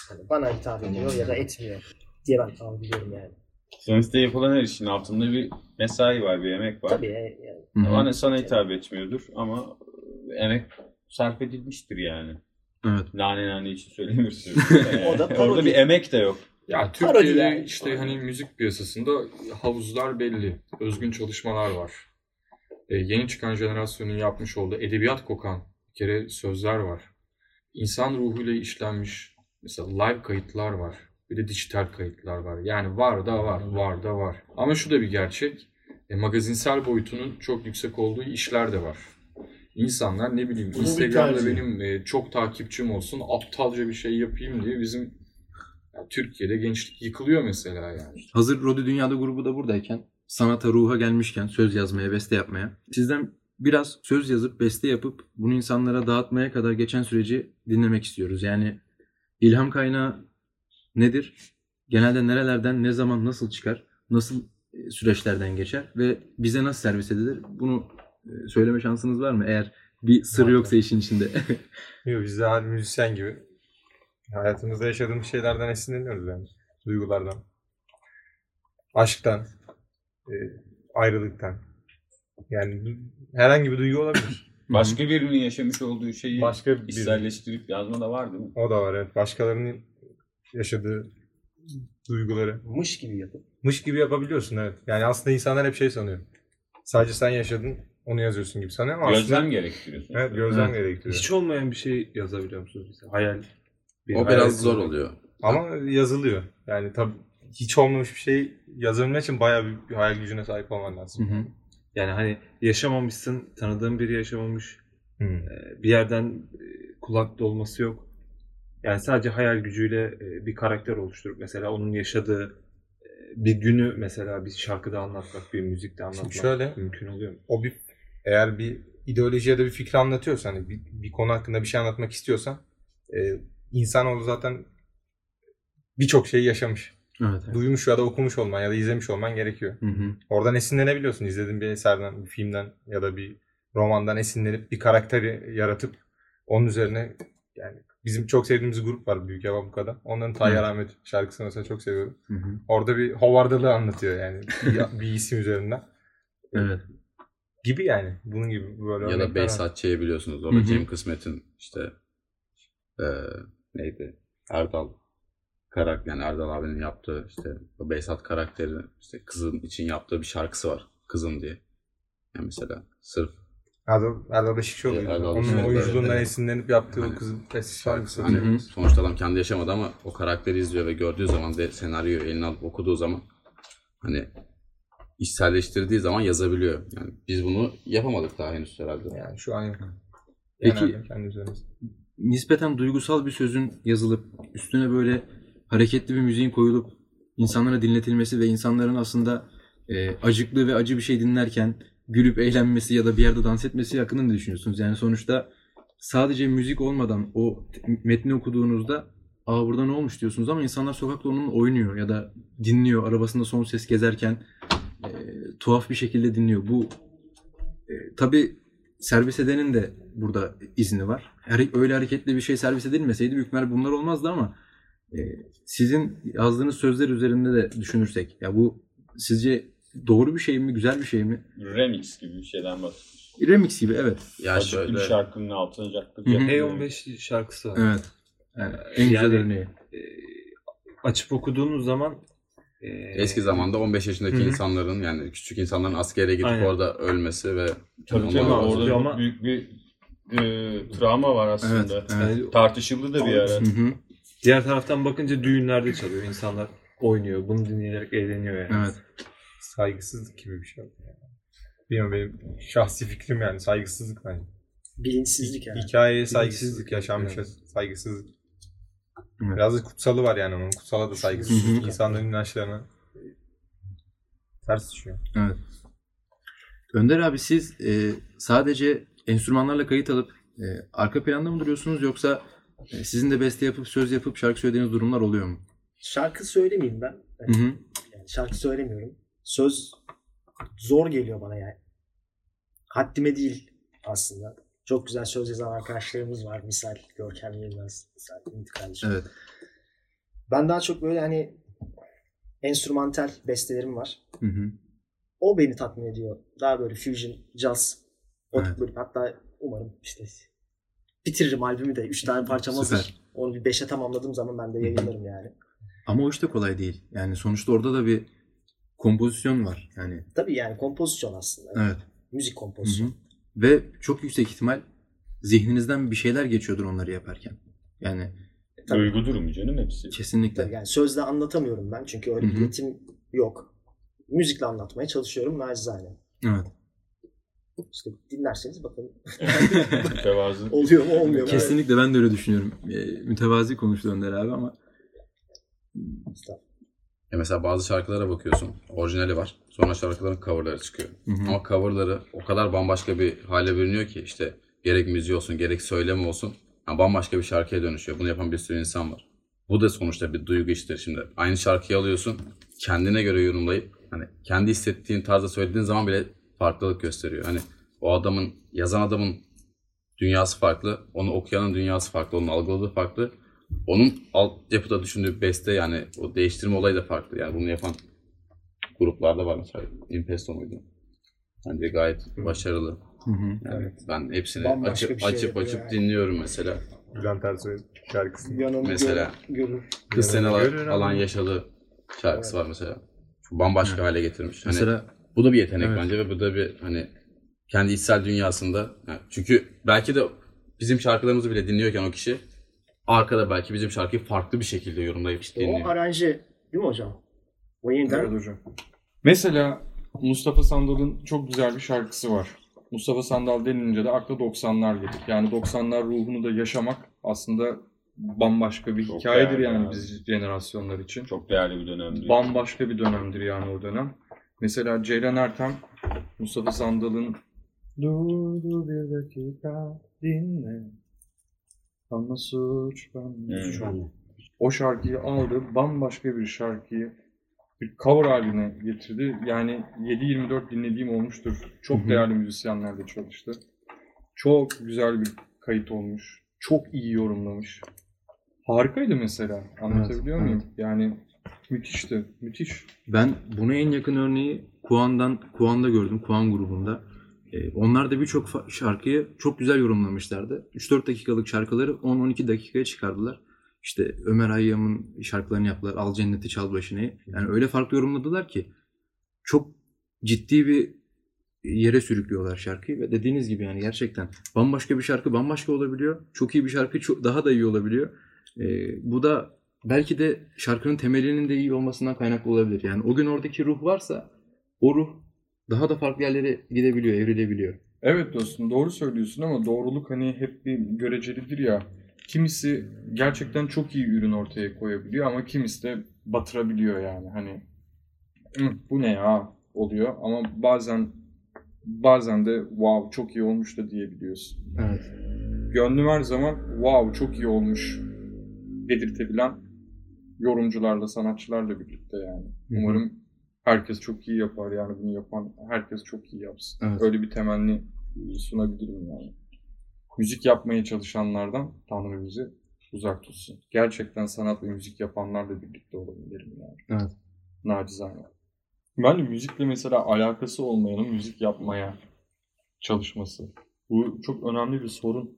hani bana hitap ediyor ya da etmiyor diye ben algılıyorum yani. Sonuçta yapılan her işin altında bir mesai var, bir emek var. Tabii e, yani. Hı hı. Bana sana hitap etmiyordur ama emek sarf edilmiştir yani. Evet. Nane nane için söylemiyorsun. O da parodi. Orada bir emek de yok. ya Türkiye'de yani. işte hani müzik piyasasında havuzlar belli. Özgün çalışmalar var. E, yeni çıkan jenerasyonun yapmış olduğu edebiyat kokan bir kere sözler var. İnsan ruhuyla işlenmiş mesela live kayıtlar var. Bir de dijital kayıtlar var. Yani var da var, var da var. Ama şu da bir gerçek. E, magazinsel boyutunun çok yüksek olduğu işler de var. İnsanlar ne bileyim Bu Instagram'da benim e, çok takipçim olsun, aptalca bir şey yapayım diye bizim Yani Türkiye'de gençlik yıkılıyor mesela yani. Hazır Rodi Dünyada grubu da buradayken sanata ruha gelmişken söz yazmaya, beste yapmaya sizden biraz söz yazıp beste yapıp bunu insanlara dağıtmaya kadar geçen süreci dinlemek istiyoruz. Yani ilham kaynağı nedir? Genelde nerelerden, ne zaman, nasıl çıkar? Nasıl e, süreçlerden geçer ve bize nasıl servis edilir? Bunu söyleme şansınız var mı? Eğer bir sır yoksa işin içinde. Yok biz de her müzisyen gibi hayatımızda yaşadığımız şeylerden esinleniyoruz yani. Duygulardan. Aşktan. e, ayrılıktan. Yani herhangi bir duygu olabilir. Başka birinin yaşamış olduğu şeyi Başka bir içselleştirip yazma da var değil mi? o da var evet. Başkalarının yaşadığı duyguları Mış gibi yapıp. mış gibi yapabiliyorsun evet. Yani aslında insanlar hep şey sanıyor. Sadece sen yaşadın onu yazıyorsun gibi sanıyor ama Gözlem aslında gerektiriyorsun. evet gözlem Evet. gerektiriyor. Hiç olmayan bir şey yazabiliyor musunuz? Mesela hayal. bir O hayal biraz zor oluyor. Ama yazılıyor. Yani tabii hiç olmamış bir şey yazabilmek için bayağı bir, bir hayal gücüne sahip olman lazım. Hı hı. Yani hani yaşamamışsın, tanıdığın biri yaşamamış, Hı. e, bir yerden e, kulak dolması yok. Yani sadece hayal gücüyle e, bir karakter oluşturup mesela onun yaşadığı bir günü mesela bir şarkıda anlatmak, bir müzikte anlatmak şöyle- mümkün oluyor mu? O bir eğer bir ideoloji ya da bir fikri anlatıyorsan, hani bir, bir konu hakkında bir şey anlatmak istiyorsan e, insanoğlu zaten birçok şeyi yaşamış. Evet. evet. Duymuş ya da okumuş olman ya da izlemiş olman gerekiyor. Hı hı. Oradan esinlenebiliyorsun. İzlediğin bir eserden, bir filmden ya da bir romandan esinlenip bir karakteri yaratıp onun üzerine yani bizim çok sevdiğimiz grup var Büyük Yaban Buka'da. Onların Tayyar. Ahmet şarkısını mesela çok seviyorum. Hı hı. Orada bir hovardalığı anlatıyor yani bir, bir isim üzerinden. Evet. Gibi yani. Bunun gibi böyle Ya da. Behzat Ç'yi biliyorsunuz. Orada Hı hı. Cem Kısmet'in işte eee, neydi? Erdal karakter yani Erdal abinin yaptığı işte o Behzat karakteri işte kızın için yaptığı bir şarkısı var. Kızım diye. Yani mesela sırf Erdal, Erdal Beşikçioğlu. Evet, Erdal Onun Beşikçioğlu, oyunculuğundan evet, esinlenip yaptığı o Aynen. kızın sessiz şarkısı. hani sonuçta adam kendi yaşamadı ama o karakteri izliyor ve gördüğü zaman de senaryoyu eline alıp okuduğu zaman hani içselleştirdiği zaman yazabiliyor. Yani biz bunu yapamadık daha henüz herhalde. Yani şu an. Peki- kendi nispeten duygusal bir sözün yazılıp üstüne böyle hareketli bir müziğin koyulup insanlara dinletilmesi ve insanların aslında e, acıklı ve acı bir şey dinlerken gülüp eğlenmesi ya da bir yerde dans etmesi hakkında ne düşünüyorsunuz? Yani sonuçta sadece müzik olmadan o metni okuduğunuzda aa burada ne olmuş diyorsunuz ama insanlar sokakta onun oynuyor ya da dinliyor arabasında son ses gezerken tuhaf bir şekilde dinliyor. Bu e, tabii servis edenin de burada izni var. Her, öyle hareketli bir şey servis edilmeseydi büyük bunlar olmazdı ama e, sizin yazdığınız sözler üzerinde de düşünürsek ya bu sizce doğru bir şey mi, güzel bir şey mi? Remix gibi bir şeyden bahsediyorsun. Remix gibi evet. Ya bir şöyle şarkının altına caktık. Hı hı. P15 şarkısı var. Evet. Yani en güzel Yani- örneği. E, açıp okuduğunuz zaman e, Eski zamanda 15 yaşındaki Hı insanların yani küçük insanların askere gidip Aynen. orada ölmesi ve Tabii tabii orada ama- büyük bir e, travma var aslında. Evet. evet. Tartışıldı da bir ara. Hı hı. diğer taraftan bakınca düğünlerde çalıyor. İnsanlar oynuyor. Bunu dinleyerek eğleniyor yani. Evet. Saygısızlık gibi bir şey. Yani. Bilmiyorum benim şahsi fikrim yani saygısızlık bence. Bilinçsizlik yani. Hikayeye saygısızlık, yaşanmış evet. saygısızlık. Evet. Biraz da kutsalı var yani onun. Kutsala da hı. İnsanların inançlarına ters düşüyor. Evet. Önder abi siz e, sadece enstrümanlarla kayıt alıp e, arka planda mı duruyorsunuz yoksa e, sizin de beste yapıp söz yapıp şarkı söylediğiniz durumlar oluyor mu? Şarkı söylemeyeyim ben. Hı hı. Yani şarkı söylemiyorum. Söz zor geliyor bana yani. Haddime değil aslında. Çok güzel söz yazan arkadaşlarımız var. Misal Görkem Yılmaz, misal Ümit kardeşim. Evet. Ben daha çok böyle hani enstrümantal bestelerim var. Hı hı. O beni tatmin ediyor. Daha böyle fusion, jazz. O tip Evet. böyle hatta umarım işte bitiririm albümü de. Üç tane parçam Süper. hazır. Onu bir beşe tamamladığım zaman ben de yayınlarım yani. Ama o işte kolay değil. Yani sonuçta orada da bir kompozisyon var. Yani Tabii yani kompozisyon aslında. evet. Müzik Hı hı. Ve çok yüksek ihtimal zihninizden bir şeyler geçiyordur onları yaparken. Yani Tabii. Duygu durumu canım hepsi. kesinlikle. Tabii yani sözle anlatamıyorum ben çünkü öyle bir iletim yok. Müzikle anlatmaya çalışıyorum nacizane. Evet. İşte dinlerseniz bakın Mütevazı. oluyor mu olmuyor mu? Kesinlikle ben de öyle düşünüyorum. E, mütevazi konuştu Önder abi ama. Ya mesela bazı şarkılara bakıyorsun. Orijinali var. Sonra şarkıların coverları çıkıyor. Hı hı. Ama coverları o kadar bambaşka bir hale bürünüyor ki işte gerek müziği olsun gerek söylemi olsun. yani bambaşka bir şarkıya dönüşüyor. Bunu yapan bir sürü insan var. Bu da sonuçta bir duygu iştir. Şimdi aynı şarkıyı alıyorsun. Kendine göre yorumlayıp hani kendi hissettiğin tarzda söylediğin zaman bile farklılık gösteriyor. Hani o adamın yazan adamın dünyası farklı. Onu okuyanın dünyası farklı. Onun algıladığı farklı. Onun altyapıda düşündüğü beste yani o değiştirme olayı da farklı. Yani bunu yapan gruplarda var mesela. Impesto muydu? Bence gayet başarılı. Hı hı. Yani ben hepsini Bambaşka açıp şey açıp açıp yani. dinliyorum mesela. Bülent Ersoy şarkısı. Yanımı Mesela. gör- görür. Kız Yanına alan, yaşadı şarkısı var mesela. Çok bambaşka hale getirmiş. Hani Mesela bu da bir yetenek Evet. bence ve bu da bir hani kendi içsel dünyasında. yani çünkü belki de bizim şarkılarımızı bile dinliyorken o kişi arkada belki bizim şarkıyı farklı bir şekilde yorumlayıp İşte dinliyor. o aranje değil mi hocam? O yeniden Evet hocam. Mesela Mustafa Sandal'ın çok güzel bir şarkısı var. Mustafa Sandal denilince de akla 90'lar gelir. Yani 90'lar ruhunu da yaşamak aslında bambaşka bir Çok hikayedir yani abi. biz jenerasyonlar için. Çok değerli bir dönemdi. Bambaşka bir dönemdir yani o dönem. Mesela Ceylan Ertem, Mustafa Sandal'ın dur bir dakika dinle Ama suç bende. Hmm. şu anda. O şarkıyı aldı, bambaşka bir şarkıyı bir cover haline getirdi. Yani 7-24 dinlediğim olmuştur. Çok değerli müzisyenlerle çalıştı. Çok güzel bir kayıt olmuş. Çok iyi yorumlamış. Harikaydı mesela. Anlatabiliyor Evet, muyum? Yani müthişti. Müthiş. Ben buna en yakın örneği Kuan'dan Kuan'da gördüm. Kuan grubunda. Ee, onlar da birçok şarkıyı çok güzel yorumlamışlardı. 3-4 dakikalık şarkıları 10-12 dakikaya çıkardılar. İşte Ömer Hayyam'ın şarkılarını yaptılar. Al Cenneti Çal Başına'yı. Yani öyle farklı yorumladılar ki çok ciddi bir yere sürüklüyorlar şarkıyı ve dediğiniz gibi yani gerçekten bambaşka bir şarkı bambaşka olabiliyor. Çok iyi bir şarkı çok daha da iyi olabiliyor. Ee, bu da belki de şarkının temelinin de iyi olmasından kaynaklı olabilir. Yani o gün oradaki ruh varsa o ruh daha da farklı yerlere gidebiliyor, evrilebiliyor. Evet dostum doğru söylüyorsun ama doğruluk hani hep bir görecelidir ya. Kimisi gerçekten çok iyi ürün ortaya koyabiliyor ama kimisi de batırabiliyor yani. Hani "Hı, bu ne ya oluyor ama bazen bazen de wow çok iyi olmuş da diyebiliyorsun. Evet. Gönlüm her zaman wow çok iyi olmuş dedirtebilen yorumcularla, sanatçılarla birlikte yani. Umarım herkes çok iyi yapar yani bunu yapan herkes çok iyi yapsın. Evet. Öyle bir temenni sunabilirim yani. Müzik yapmaya çalışanlardan Tanrı bizi uzak tutsun. Gerçekten sanat ve müzik yapanlarla birlikte olalım derim yani. Evet. Nacizane. Ben de müzikle mesela alakası olmayanın müzik yapmaya çalışması. Bu çok önemli bir sorun.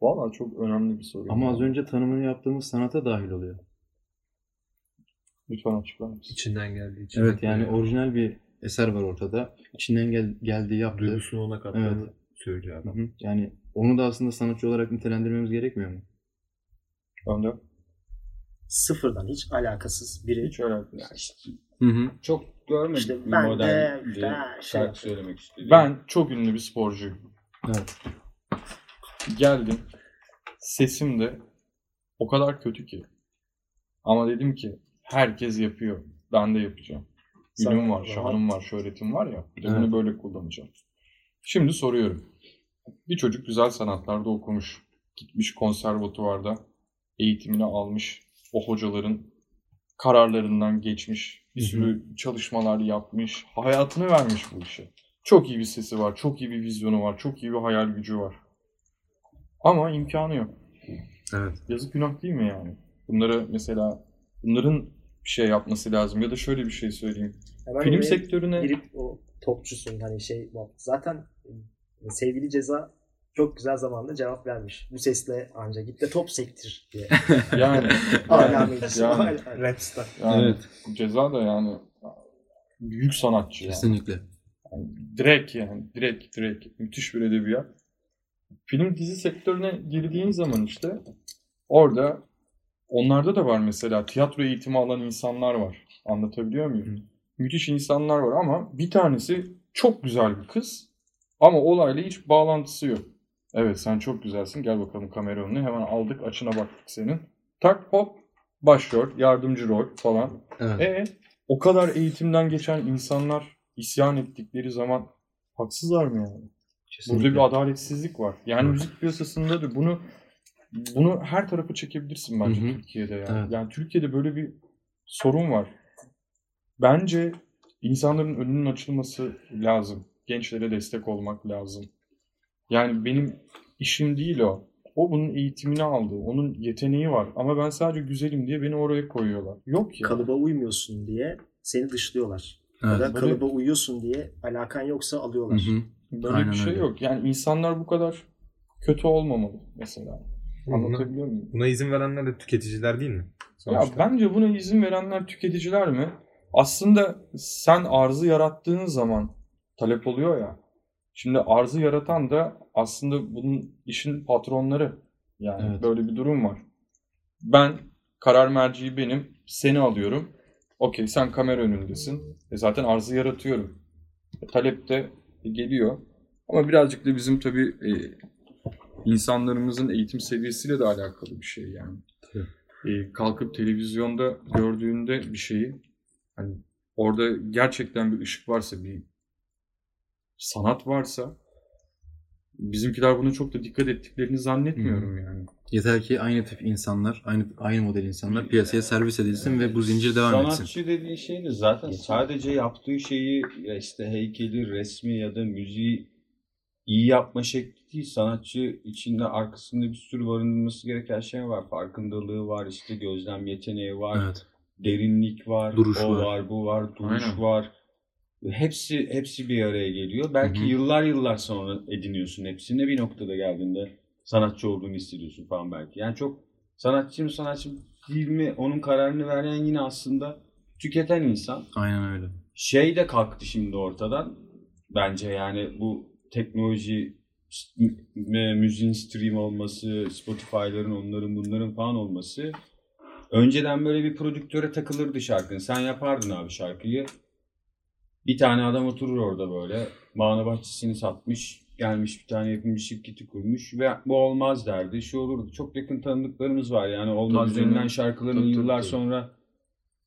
Vallahi çok önemli bir sorun. Ama yani. az önce tanımını yaptığımız sanata dahil oluyor. Lütfen açıklar mısın? İçinden geldiği için. Evet yani orijinal bir eser var ortada. İçinden gel geldiği yaptığı. duygusunu ona kattığını Evet. söylüyor Hı adam. hı. Yani onu da aslında sanatçı olarak nitelendirmemiz gerekmiyor mu? Önde. Sıfırdan hiç alakasız biri. Hiç alakası. Hı hı. Çok görmedik İşte bir ben de modern işte bir şey- şarkı söylemek istediğim. Ben çok ünlü bir sporcuyum. Evet. Geldim. Sesim de o kadar kötü ki. Ama dedim ki herkes yapıyor. Ben de yapacağım. Ünüm var, şanım var, şöhretim var ya. Bir de bunu böyle kullanacağım. Şimdi soruyorum. Bir çocuk güzel sanatlarda okumuş. Gitmiş konservatuvarda eğitimini almış. O hocaların kararlarından geçmiş. Bir sürü çalışmalar yapmış. Hayatını vermiş bu işe. Çok iyi bir sesi var. Çok iyi bir vizyonu var. Çok iyi bir hayal gücü var. Ama imkanı yok. Evet. Yazık günah değil mi yani? Bunları mesela bunların bir şey yapması lazım. Ya da şöyle bir şey söyleyeyim. Hemen Film sektörüne girip o topçusun hani şey. Zaten e, sevgili ceza çok güzel zamanda cevap vermiş. Bu sesle ancak git de top sektir diye. yani, yani, yani, Hala Rapstar. yani Evet. ceza da yani büyük sanatçı yani. Kesinlikle. Yani direkt yani direkt direkt müthiş bir edebiyat. Film dizi sektörüne girdiğin zaman işte orada onlarda da var mesela tiyatro eğitimi alan insanlar var. Anlatabiliyor muyum? Müthiş insanlar var ama bir tanesi çok güzel bir kız ama olayla hiç bağlantısı yok. Evet sen çok güzelsin gel bakalım kamera önüne hemen aldık açına baktık senin. Tak hop başrol, yardımcı rol falan. Evet. E o kadar eğitimden geçen insanlar isyan ettikleri zaman haksızlar mı yani? Burada bir adaletsizlik var. Yani müzik piyasasında da bunu bunu her tarafa çekebilirsin bence Hı hı. Türkiye'de yani. Evet. Yani Türkiye'de böyle bir sorun var. Bence insanların önünün açılması lazım. Gençlere destek olmak lazım. Yani benim işim değil o. O bunun eğitimini aldı. Onun yeteneği var. Ama ben sadece güzelim diye beni oraya koyuyorlar. Yok ya. Kalıba uymuyorsun diye seni dışlıyorlar. Ya Evet. da Böyle- kalıba uyuyorsun diye alakan yoksa Hı alıyorlar. hı. Böyle Aynen bir şey öyle. yok. Yani insanlar bu kadar kötü olmamalı mesela. Buna, Anlatabiliyor muyum? buna izin verenler de tüketiciler değil mi? Ya Sonuçta. bence buna izin verenler tüketiciler mi? Aslında sen arzı yarattığın zaman talep oluyor ya. Şimdi arzı yaratan da aslında bunun işin patronları. Yani Evet. böyle bir durum var. Ben karar merciği benim. Seni alıyorum. Okey sen kamera önündesin. E zaten arzı yaratıyorum. E, talep de geliyor. Ama birazcık da bizim tabii e, insanlarımızın eğitim seviyesiyle de alakalı bir şey yani. E, kalkıp televizyonda gördüğünde bir şeyi hani orada gerçekten bir ışık varsa bir sanat varsa bizimkiler buna çok da dikkat ettiklerini zannetmiyorum yani. Yeter ki aynı tip insanlar, aynı aynı model insanlar piyasaya servis edilsin ve bu zincir devam etsin. Sanatçı dediğin şey de zaten sadece yaptığı şeyi ya işte heykeli, resmi ya da müziği iyi yapma şekli değil. Sanatçı içinde arkasında bir sürü barındırması gereken şey var. Farkındalığı var, işte gözlem yeteneği var, Evet. derinlik var, Duruş o var. var, bu var, duruş Aynen. var. Hepsi hepsi bir araya geliyor. Belki Hı hı. yıllar yıllar sonra ediniyorsun hepsini. Bir noktada geldiğinde sanatçı olduğunu hissediyorsun falan belki. Yani çok sanatçı mı sanatçı değil mi onun kararını veren yine aslında tüketen insan. Aynen öyle. Şey de kalktı şimdi ortadan. Bence yani bu teknoloji müziğin stream olması, Spotify'ların onların bunların falan olması. Önceden böyle bir prodüktöre takılırdı şarkın. Sen yapardın abi şarkıyı. Bir tane adam oturur orada böyle. Bağına bahçesini satmış. Gelmiş bir tane yapımcı şirketi kurmuş. Ve bu olmaz derdi. Şu olurdu. Çok yakın tanıdıklarımız var. Yani olmaz Tabii üzerinden canım. şarkıların tabii, yıllar tabii. sonra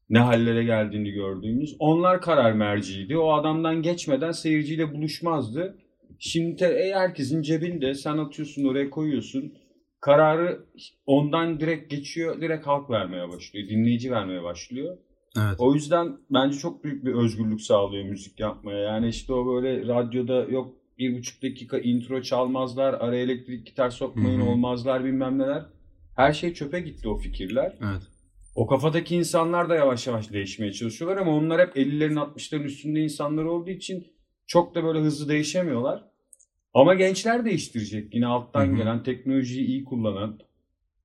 ne hallere geldiğini gördüğümüz. Onlar karar merciydi. O adamdan geçmeden seyirciyle buluşmazdı. Şimdi te- herkesin cebinde sen atıyorsun oraya koyuyorsun. Kararı ondan direkt geçiyor. Direkt halk vermeye başlıyor. Dinleyici vermeye başlıyor. Evet. O yüzden bence çok büyük bir özgürlük sağlıyor müzik yapmaya. Yani işte o böyle radyoda yok bir buçuk dakika intro çalmazlar, araya elektrik gitar sokmayın Hı hı. olmazlar bilmem neler. Her şey çöpe gitti o fikirler. Evet. O kafadaki insanlar da yavaş yavaş değişmeye çalışıyorlar ama onlar hep 50'lerin 60'ların üstünde insanlar olduğu için çok da böyle hızlı değişemiyorlar. Ama gençler değiştirecek. Yine alttan Hı hı. gelen, teknolojiyi iyi kullanan,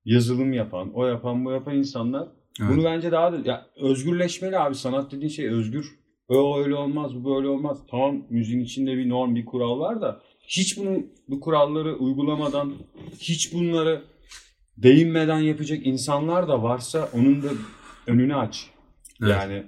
yazılım yapan, o yapan, bu yapan insanlar Evet. bunu bence daha da ya özgürleşmeli abi. Sanat dediğin şey özgür. O öyle olmaz, bu böyle olmaz. Tamam müziğin içinde bir norm, bir kural var da hiç bunu bu kuralları uygulamadan, hiç bunları değinmeden yapacak insanlar da varsa onun da önünü aç. Evet. Yani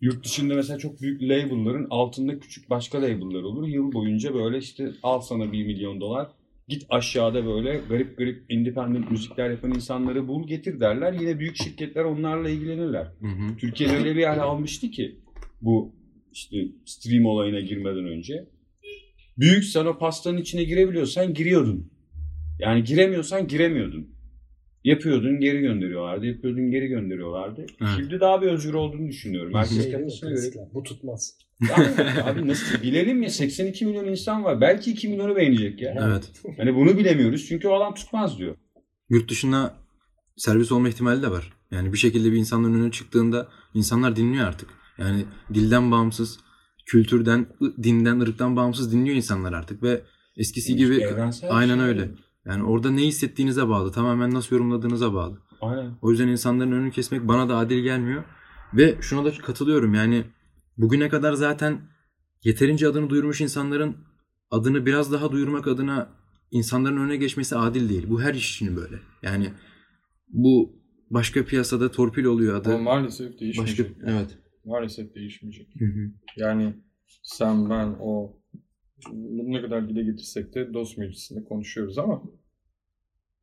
yurt dışında mesela çok büyük label'ların altında küçük başka label'lar olur. Yıl boyunca böyle işte al sana 1 milyon dolar. Git aşağıda böyle garip garip independent müzikler yapan insanları bul getir derler. Yine büyük şirketler onlarla ilgilenirler. Hı hı. Türkiye'de öyle bir hal almıştı ki bu işte stream olayına girmeden önce. Büyük sen o pastanın içine girebiliyorsan giriyordun. Yani giremiyorsan giremiyordun. Yapıyordun geri gönderiyorlardı. Yapıyordun geri gönderiyorlardı. Evet. Şimdi daha bir özgür olduğunu düşünüyorum. Herkes Şey mi? kendisine göre. Klasikler. Bu tutmaz. Abi, abi nasıl bilelim ya 82 milyon insan var. Belki 2 milyonu beğenecek ya. Evet. Hani bunu bilemiyoruz çünkü o adam tutmaz diyor. Yurt dışına servis olma ihtimali de var. Yani bir şekilde bir insanın önüne çıktığında insanlar dinliyor artık. Yani dilden bağımsız, kültürden, dinden, ırktan bağımsız dinliyor insanlar artık ve eskisi gibi Evrensel bir aynen şey. öyle. Yani orada ne hissettiğinize bağlı. Tamamen nasıl yorumladığınıza bağlı. Aynen. O yüzden insanların önünü kesmek bana da adil gelmiyor. Ve şuna da katılıyorum yani bugüne kadar zaten yeterince adını duyurmuş insanların adını biraz daha duyurmak adına insanların önüne geçmesi adil değil. Bu her iş için böyle. Yani bu başka piyasada torpil oluyor adı. Ama maalesef Başka değişmeyecek. evet. Maalesef değişmeyecek. Hı hı. Yani sen, ben, o bunu ne kadar dile getirsek de dost meclisinde konuşuyoruz ama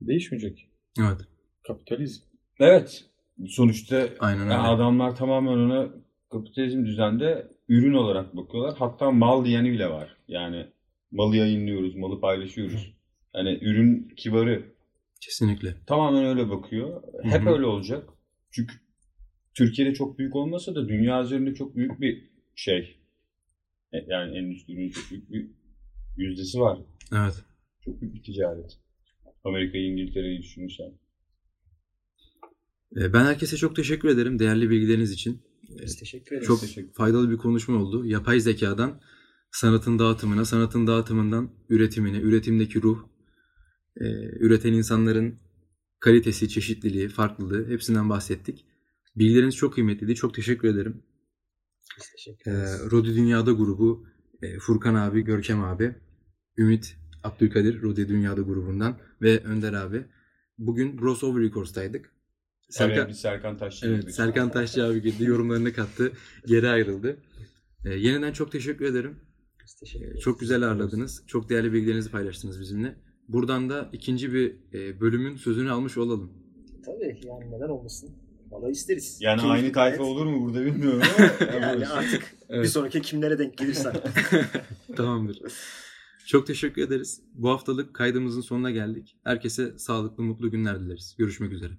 değişmeyecek. Evet. Kapitalizm. Evet. sonuçta Aynen öyle. yani adamlar tamamen ona kapitalizm düzende ürün olarak bakıyorlar. Hatta mal diyeni bile var. Yani malı yayınlıyoruz, malı paylaşıyoruz. Yani ürün kibarı Kesinlikle. tamamen öyle bakıyor. Hep öyle olacak. Çünkü Türkiye'de çok büyük olmasa da dünya üzerinde çok büyük bir şey. Yani endüstrinin çok büyük bir yüzdesi var. Evet. Çok büyük bir ticaret. Amerika'yı, İngiltere'yi düşünürsen. Ee, Ben herkese çok teşekkür ederim değerli bilgileriniz için. Ee, Biz teşekkür ederiz. Çok Teşekkür- faydalı bir konuşma oldu. Yapay zekadan sanatın dağıtımına, sanatın dağıtımından üretimine, üretimdeki ruh, e, üreten insanların kalitesi, çeşitliliği, farklılığı hepsinden bahsettik. Bilgileriniz çok kıymetliydi. Çok teşekkür ederim. Ee. Rodi Dünyada grubu, e, Furkan abi, Görkem abi, Ümit, Abdülkadir, Rodi Dünyada grubundan ve Önder abi. Bugün Bros Over Records'taydık. Serkan, Serkan, bir Serkan Taşçı Evet, gibi. Serkan Taşçı abi girdi, yorumlarını kattı, geri ayrıldı. Ee, yeniden çok teşekkür ederim. Biz teşekkür ederiz. çok güzel ağırladınız. Çok değerli bilgilerinizi paylaştınız bizimle. Buradan da ikinci bir e, bölümün sözünü almış olalım. Tabii yani neden olmasın. Valla isteriz. Yani Keyifli aynı gayet. tayfa olur mu burada bilmiyorum ama. Yani artık bir Evet. sonraki kimlere denk gelirsen. Tamamdır. Çok teşekkür ederiz. Bu haftalık kaydımızın sonuna geldik. Herkese sağlıklı, mutlu günler dileriz. Görüşmek üzere.